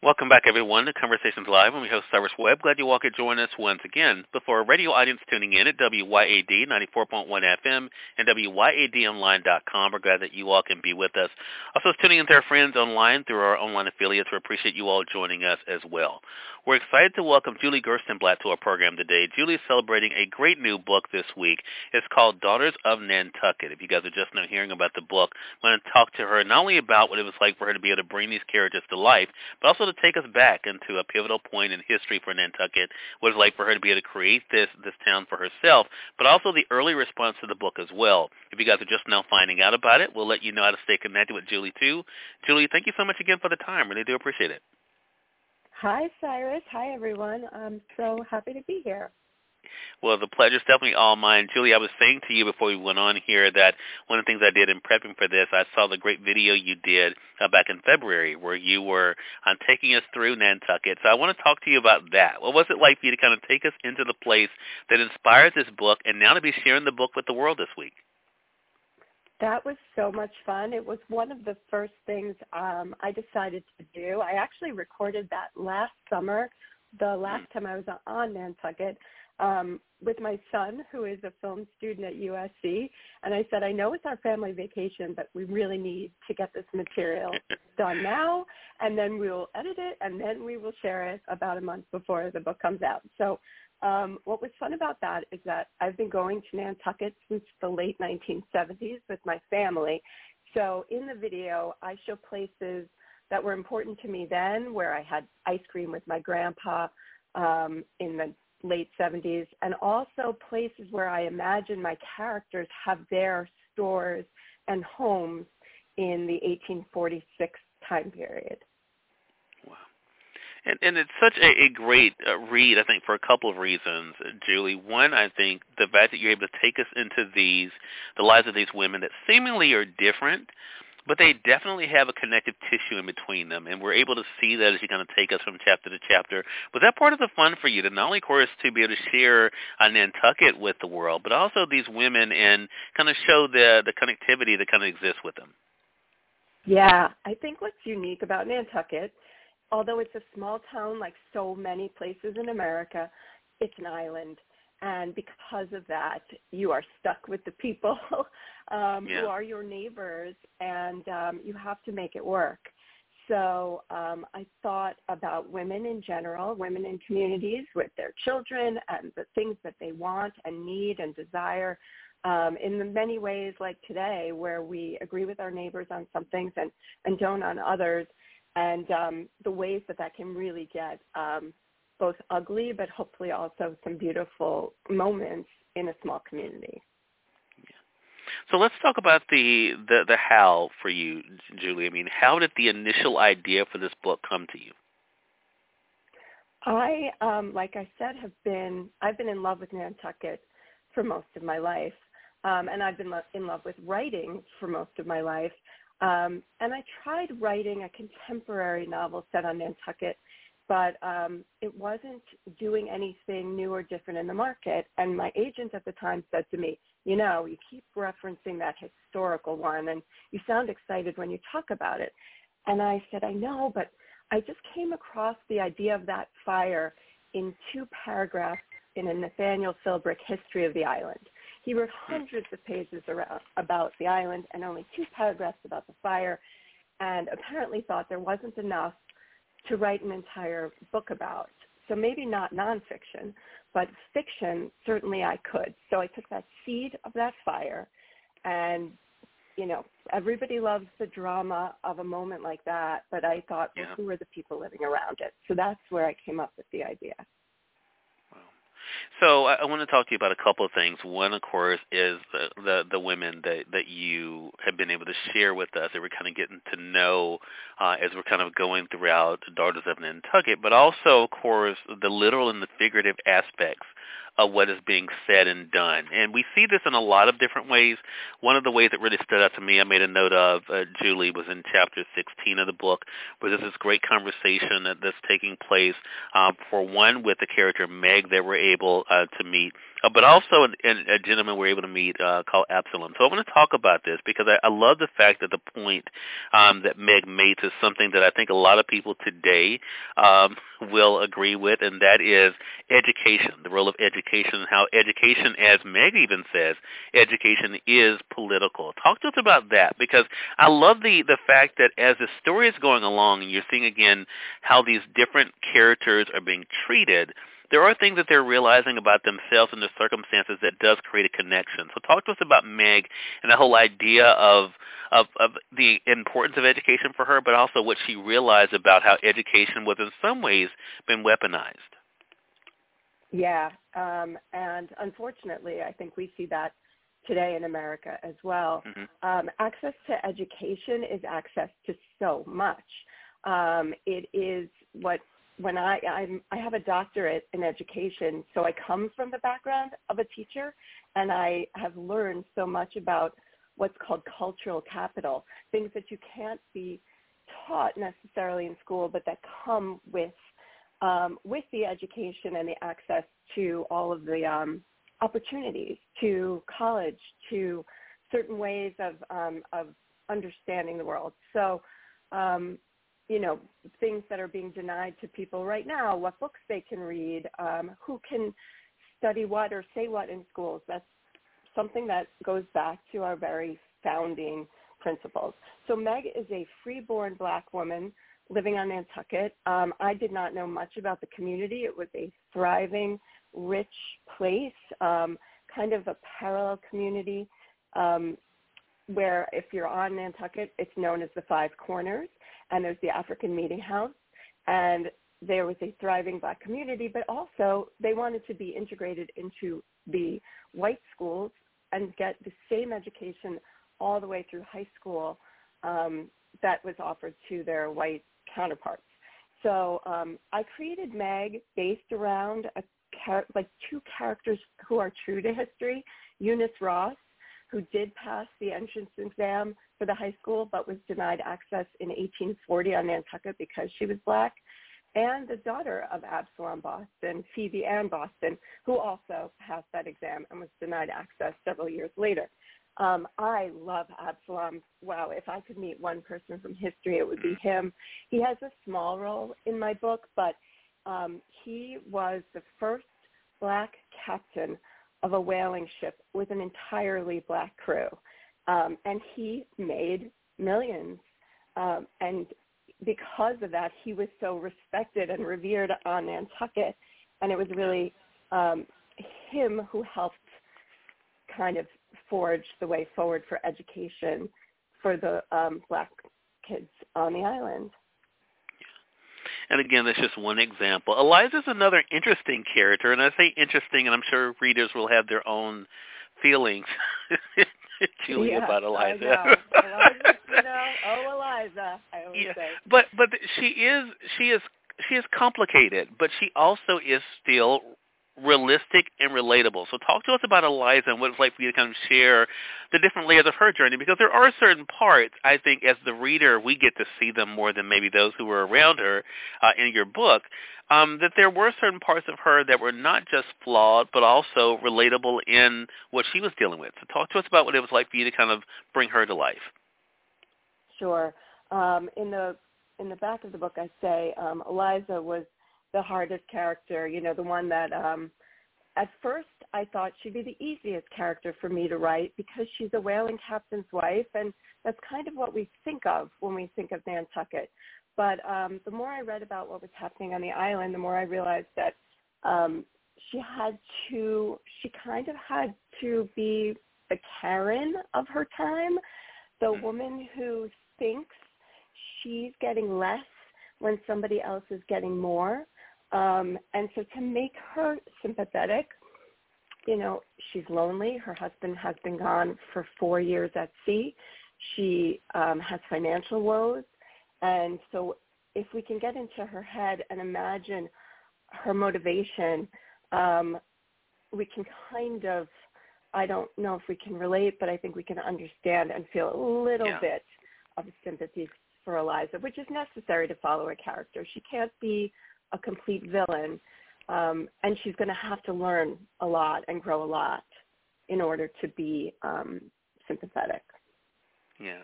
Welcome back, everyone, to Conversations Live. I'm your host, Cyrus Webb. Glad you all could join us once again. Before a radio audience tuning in at WYAD 94.1 FM and WYADonline.com, we're glad that you all can be with us. Also, tuning in to our friends online through our online affiliates. We appreciate you all joining us as well. We're excited to welcome Julie Gerstenblatt to our program today. Julie is celebrating a great new book this week. It's called Daughters of Nantucket. If you guys are just now hearing about the book, I'm going to talk to her not only about what it was like for her to be able to bring these characters to life, but also to take us back into a pivotal point in history for Nantucket, what it's like for her to be able to create this, this town for herself, but also the early response to the book as well. If you guys are just now finding out about it, we'll let you know how to stay connected with Julie too. Julie, thank you so much again for the time. Really do appreciate it. Hi, Cyrus. Hi, everyone. I'm so happy to be here. Well, the pleasure is definitely all mine. Julie, I was saying to you before we went on here that one of the things I did in prepping for this, I saw the great video you did uh, back in February where you were uh, taking us through Nantucket. So I want to talk to you about that. What was it like for you to kind of take us into the place that inspires this book and now to be sharing the book with the world this week? That was so much fun. It was one of the first things um, I decided to do. I actually recorded that last summer, the last time I was on Nantucket, um, with my son, who is a film student at USC. And I said, I know it's our family vacation, but we really need to get this material done now, and then we will edit it, and then we will share it about a month before the book comes out. So um, what was fun about that is that I've been going to Nantucket since the late 1970s with my family. So in the video, I show places that were important to me then, where I had ice cream with my grandpa um, in the late 70s, and also places where I imagine my characters have their stores and homes in the 1846 time period. Wow. And, and it's such a, a great uh, read, I think, for a couple of reasons, Julie. One, I think the fact that you're able to take us into these, the lives of these women that seemingly are different, but they definitely have a connective tissue in between them, and we're able to see that as you kind of take us from chapter to chapter. Was that part of the fun for you to not only, of course, to be able to share uh, Nantucket with the world, but also these women and kind of show the the connectivity that kind of exists with them? Yeah, I think what's unique about Nantucket although it's a small town like so many places in America, it's an island. And because of that, you are stuck with the people um, yeah. who are your neighbors, and um, you have to make it work. So um, I thought about women in general, women in communities with their children and the things that they want and need and desire um, in the many ways like today where we agree with our neighbors on some things and, and don't on others and um, the ways that that can really get um, both ugly, but hopefully also some beautiful moments in a small community. So let's talk about the, the the how for you, Julie. I mean, how did the initial idea for this book come to you? I, um, like I said, have been I've been in love with Nantucket for most of my life, um, and I've been in love with writing for most of my life. Um, and I tried writing a contemporary novel set on Nantucket, but um, it wasn't doing anything new or different in the market. And my agent at the time said to me, you know, you keep referencing that historical one, and you sound excited when you talk about it. And I said, I know, but I just came across the idea of that fire in two paragraphs in a Nathaniel Philbrick history of the island. He wrote hundreds of pages around, about the island and only two paragraphs about the fire, and apparently thought there wasn't enough to write an entire book about. So maybe not nonfiction, but fiction, certainly I could. So I took that seed of that fire and, you know, everybody loves the drama of a moment like that, but I thought, well, who are the people living around it? So that's where I came up with the idea. So I, I want to talk to you about a couple of things. One, of course, is the the, the women that that you have been able to share with us that we're kind of getting to know uh, as we're kind of going throughout Daughters of Nantucket, but also, of course, the literal and the figurative aspects of what is being said and done. And we see this in a lot of different ways. One of the ways that really stood out to me, I made a note of, uh, Julie, was in chapter 16 of the book, where there's this great conversation that, that's taking place, um, for one, with the character Meg that we're able uh, to meet, uh, but also a, a gentleman we're able to meet uh, called Absalom. So I want to talk about this because I, I love the fact that the point um, that Meg made is something that I think a lot of people today um, will agree with, and that is education, the role of education, and how education, as Meg even says, education is political. Talk to us about that because I love the the fact that as the story is going along, and you're seeing again how these different characters are being treated there are things that they're realizing about themselves and the circumstances that does create a connection. So talk to us about Meg and the whole idea of of, of the importance of education for her, but also what she realized about how education was in some ways been weaponized. Yeah, um, and unfortunately, I think we see that today in America as well. Mm-hmm. Um, access to education is access to so much. Um, it is what when I I'm, I have a doctorate in education, so I come from the background of a teacher, and I have learned so much about what's called cultural capital, things that you can't be taught necessarily in school, but that come with um, with the education and the access to all of the um, opportunities, to college, to certain ways of um, of understanding the world. So um, you know, things that are being denied to people right now, what books they can read, um, who can study what or say what in schools. That's something that goes back to our very founding principles. So Meg is a freeborn black woman living on Nantucket. Um, I did not know much about the community. It was a thriving, rich place, um, kind of a parallel community um, where if you're on Nantucket, it's known as the Five Corners and there's the African Meeting House, and there was a thriving black community, but also they wanted to be integrated into the white schools and get the same education all the way through high school um, that was offered to their white counterparts. So um, I created Meg based around a char- like two characters who are true to history. Eunice Ross, who did pass the entrance exam for the high school but was denied access in 1840 on Nantucket because she was black, and the daughter of Absalom Boston, Phoebe Ann Boston, who also passed that exam and was denied access several years later. Um, I love Absalom. Wow, if I could meet one person from history, it would be him. He has a small role in my book, but um, he was the first black captain of a whaling ship with an entirely black crew um, and he made millions. Um, and because of that, he was so respected and revered on Nantucket, and it was really um, him who helped kind of forge the way forward for education for the um, black kids on the island. And again, that's just one example. Eliza's another interesting character, and I say interesting, and I'm sure readers will have their own feelings Julie yeah, about Eliza. Know. Eliza, you know, oh Eliza, I always yeah. say. But but she is she is she is complicated, but she also is still realistic and relatable. So talk to us about Eliza and what it's like for you to kind of share the different layers of her journey because there are certain parts, I think, as the reader, we get to see them more than maybe those who were around her uh, in your book, um, that there were certain parts of her that were not just flawed, but also relatable in what she was dealing with. So talk to us about what it was like for you to kind of bring her to life. Sure. Um, in the in the back of the book, I say um, Eliza was the hardest character, you know, the one that um at first I thought she'd be the easiest character for me to write because she's a whaling captain's wife and that's kind of what we think of when we think of Nantucket. But um the more I read about what was happening on the island, the more I realized that um she had to she kind of had to be the Karen of her time, the hmm. woman who thinks she's getting less when somebody else is getting more um, and so to make her sympathetic, you know, she's lonely. Her husband has been gone for four years at sea. She um, has financial woes. And so if we can get into her head and imagine her motivation, um, we can kind of I don't know if we can relate, but I think we can understand and feel a little yeah. bit of sympathy for Eliza, which is necessary to follow a character. She can't be a complete villain, um, and she's going to have to learn a lot and grow a lot in order to be um, sympathetic. Yeah,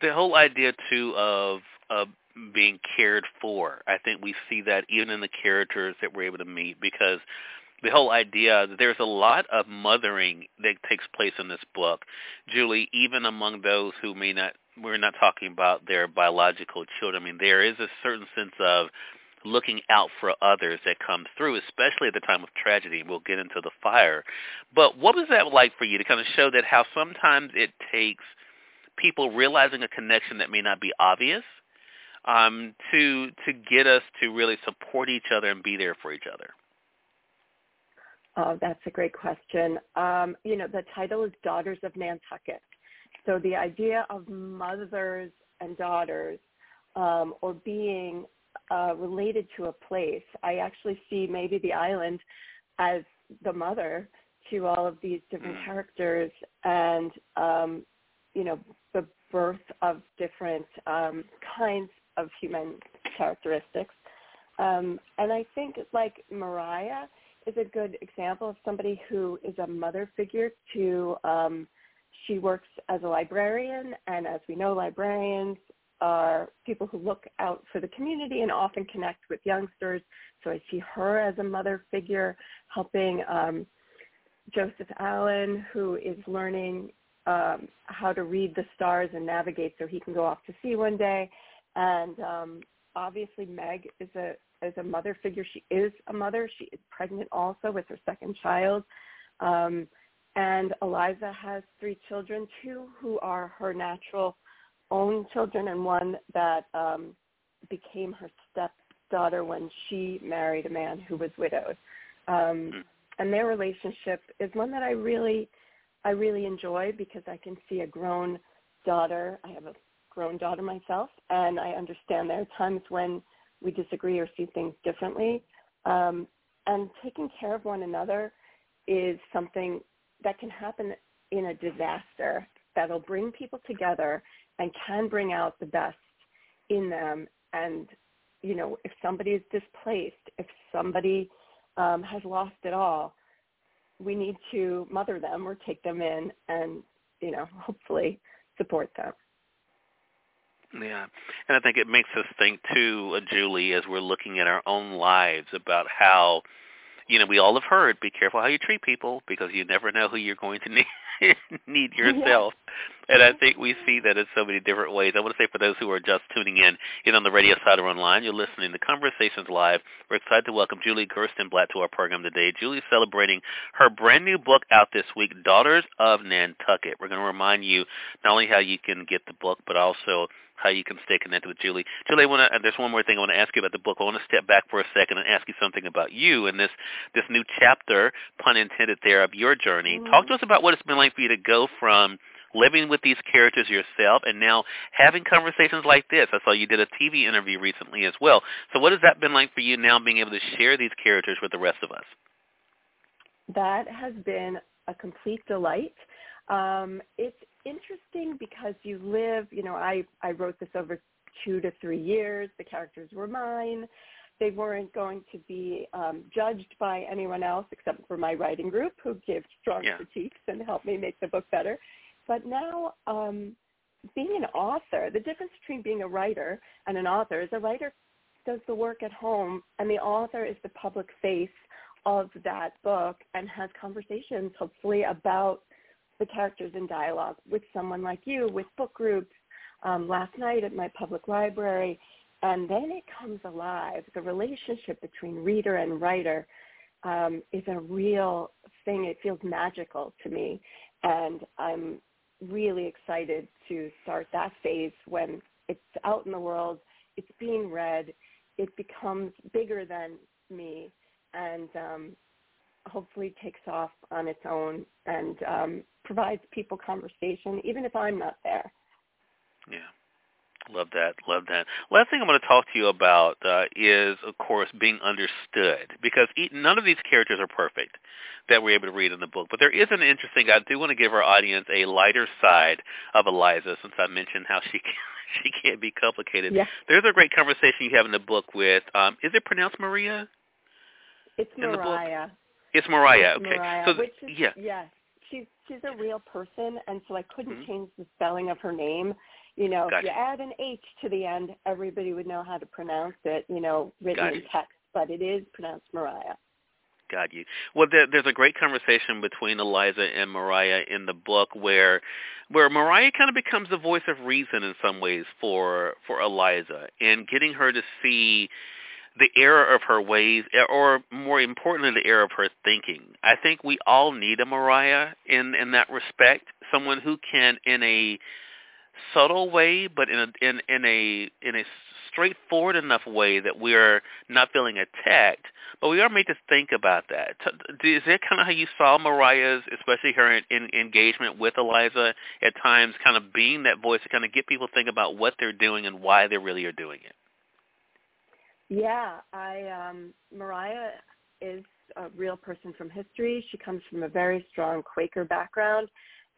the whole idea too of of being cared for. I think we see that even in the characters that we're able to meet because the whole idea that there's a lot of mothering that takes place in this book, Julie, even among those who may not we're not talking about their biological children. I mean, there is a certain sense of looking out for others that come through, especially at the time of tragedy. We'll get into the fire. But what was that like for you to kind of show that how sometimes it takes people realizing a connection that may not be obvious um, to to get us to really support each other and be there for each other? Oh, that's a great question. Um, you know, the title is Daughters of Nantucket. So the idea of mothers and daughters um, or being uh, related to a place, I actually see maybe the island as the mother to all of these different mm. characters and, um, you know, the birth of different um, kinds of human characteristics. Um, and I think like Mariah, is a good example of somebody who is a mother figure to um, she works as a librarian and as we know librarians are people who look out for the community and often connect with youngsters so i see her as a mother figure helping um, joseph allen who is learning um, how to read the stars and navigate so he can go off to sea one day and um, obviously meg is a as a mother figure. She is a mother. She is pregnant also with her second child. Um, and Eliza has three children, two who are her natural own children and one that um, became her stepdaughter when she married a man who was widowed. Um, hmm. and their relationship is one that I really, I really enjoy because I can see a grown daughter. I have a grown daughter myself, and I understand there are times when we disagree or see things differently. Um, and taking care of one another is something that can happen in a disaster that'll bring people together and can bring out the best in them. And, you know, if somebody is displaced, if somebody um, has lost it all, we need to mother them or take them in and, you know, hopefully support them. Yeah, and I think it makes us think too, uh, Julie, as we're looking at our own lives about how, you know, we all have heard, be careful how you treat people because you never know who you're going to need need yourself. Yeah. And I think we see that in so many different ways. I want to say for those who are just tuning in, either on the radio side or online, you're listening to Conversations Live. We're excited to welcome Julie Gerstenblatt to our program today. Julie's celebrating her brand new book out this week, Daughters of Nantucket. We're going to remind you not only how you can get the book, but also how you can stay connected with Julie. Julie, I want to, there's one more thing I want to ask you about the book. I want to step back for a second and ask you something about you and this this new chapter, pun intended there, of your journey. Mm-hmm. Talk to us about what it's been like for you to go from living with these characters yourself and now having conversations like this. I saw you did a TV interview recently as well. So what has that been like for you now being able to share these characters with the rest of us? That has been a complete delight. Um, it's interesting because you live, you know, I, I wrote this over two to three years. The characters were mine. They weren't going to be um, judged by anyone else except for my writing group who give strong yeah. critiques and help me make the book better. But now um, being an author, the difference between being a writer and an author is a writer does the work at home and the author is the public face of that book and has conversations hopefully about the characters in dialogue with someone like you, with book groups, um, last night at my public library, and then it comes alive. The relationship between reader and writer um, is a real thing. It feels magical to me, and I'm really excited to start that phase when it's out in the world, it's being read, it becomes bigger than me, and um, hopefully takes off on its own and um, provides people conversation, even if I'm not there. Yeah. Love that. Love that. Last thing I'm going to talk to you about uh, is, of course, being understood, because none of these characters are perfect that we're able to read in the book. But there is an interesting. I do want to give our audience a lighter side of Eliza, since I mentioned how she can, she can't be complicated. Yeah. There's a great conversation you have in the book with. Um, is it pronounced Maria? It's Mariah. It's Mariah. Okay. Mariah, so which is, yeah. Yes. She's she's a real person, and so I couldn't mm-hmm. change the spelling of her name. You know, gotcha. if you add an H to the end, everybody would know how to pronounce it. You know, written gotcha. in text, but it is pronounced Mariah. Got you. Well, there, there's a great conversation between Eliza and Mariah in the book, where where Mariah kind of becomes the voice of reason in some ways for for Eliza, and getting her to see the error of her ways, eh, or more importantly, the error of her thinking. I think we all need a Mariah in in that respect, someone who can, in a subtle way, but in a in in a in a straightforward enough way that we are not feeling attacked, but we are made to think about that. Is that kind of how you saw Mariah's, especially her in, in engagement with Eliza, at times, kind of being that voice to kind of get people to think about what they're doing and why they really are doing it? Yeah, I um Mariah is a real person from history. She comes from a very strong Quaker background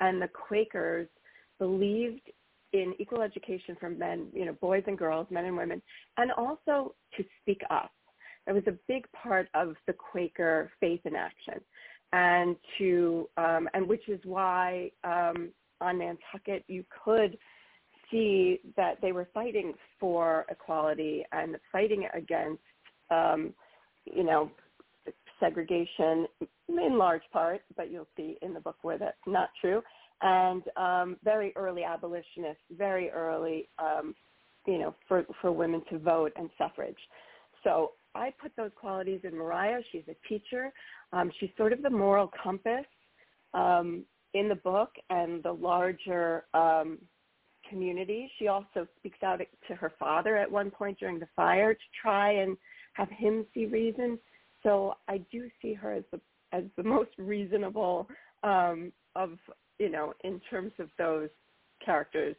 and the Quakers believed in equal education for men, you know, boys and girls, men and women, and also to speak up. That was a big part of the Quaker faith in action. And to um and which is why um on Nantucket you could see that they were fighting for equality and fighting against, um, you know, segregation in large part, but you'll see in the book where that's not true. And um, very early abolitionists, very early, um, you know, for, for women to vote and suffrage. So I put those qualities in Mariah. She's a teacher. Um, she's sort of the moral compass um, in the book and the larger um, community. She also speaks out to her father at one point during the fire to try and have him see reason. So I do see her as the as the most reasonable um, of you know in terms of those characters.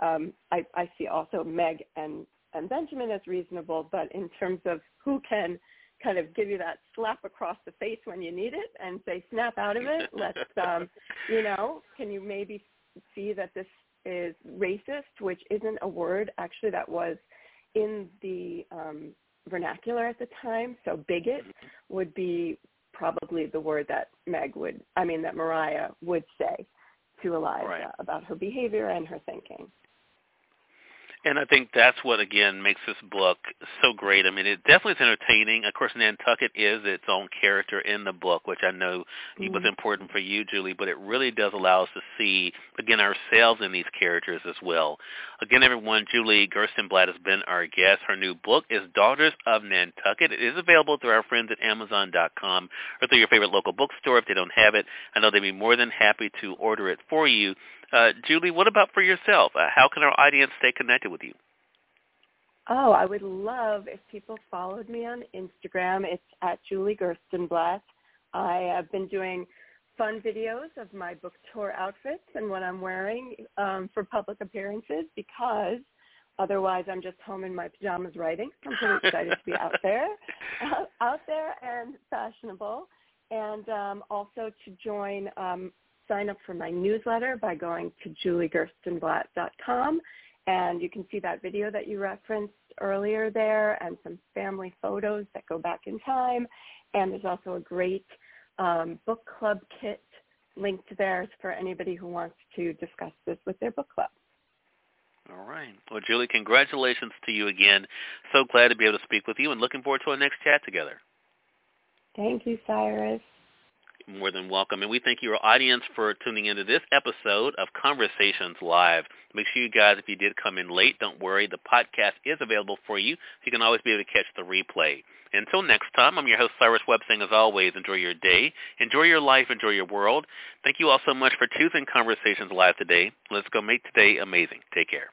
Um, I, I see also Meg and and Benjamin as reasonable, but in terms of who can kind of give you that slap across the face when you need it and say snap out of it, let's um, you know, can you maybe see that this is racist, which isn't a word actually that was in the um, vernacular at the time. So bigot would be probably the word that Meg would, I mean, that Mariah would say to Eliza right. about her behavior and her thinking. And I think that's what again makes this book so great. I mean, it definitely is entertaining. Of course, Nantucket is its own character in the book, which I know mm-hmm. was important for you, Julie. But it really does allow us to see again ourselves in these characters as well. Again, everyone, Julie Gerstenblatt has been our guest. Her new book is Daughters of Nantucket. It is available through our friends at Amazon.com or through your favorite local bookstore. If they don't have it, I know they'd be more than happy to order it for you. Uh, Julie, what about for yourself? Uh, how can our audience stay connected with you? Oh, I would love if people followed me on Instagram. It's at Julie Gerstenblatt. I have been doing fun videos of my book tour outfits and what I'm wearing um, for public appearances because otherwise I'm just home in my pajamas writing. I'm pretty excited to be out there, out there and fashionable. And um, also to join um, sign up for my newsletter by going to juliegerstenblatt.com. And you can see that video that you referenced earlier there and some family photos that go back in time. And there's also a great um, book club kit linked there for anybody who wants to discuss this with their book club. All right. Well, Julie, congratulations to you again. So glad to be able to speak with you and looking forward to our next chat together. Thank you, Cyrus more than welcome. And we thank your audience for tuning into this episode of Conversations Live. Make sure you guys, if you did come in late, don't worry. The podcast is available for you. So you can always be able to catch the replay. Until next time, I'm your host, Cyrus Webb, saying as always, enjoy your day, enjoy your life, enjoy your world. Thank you all so much for choosing Conversations Live today. Let's go make today amazing. Take care.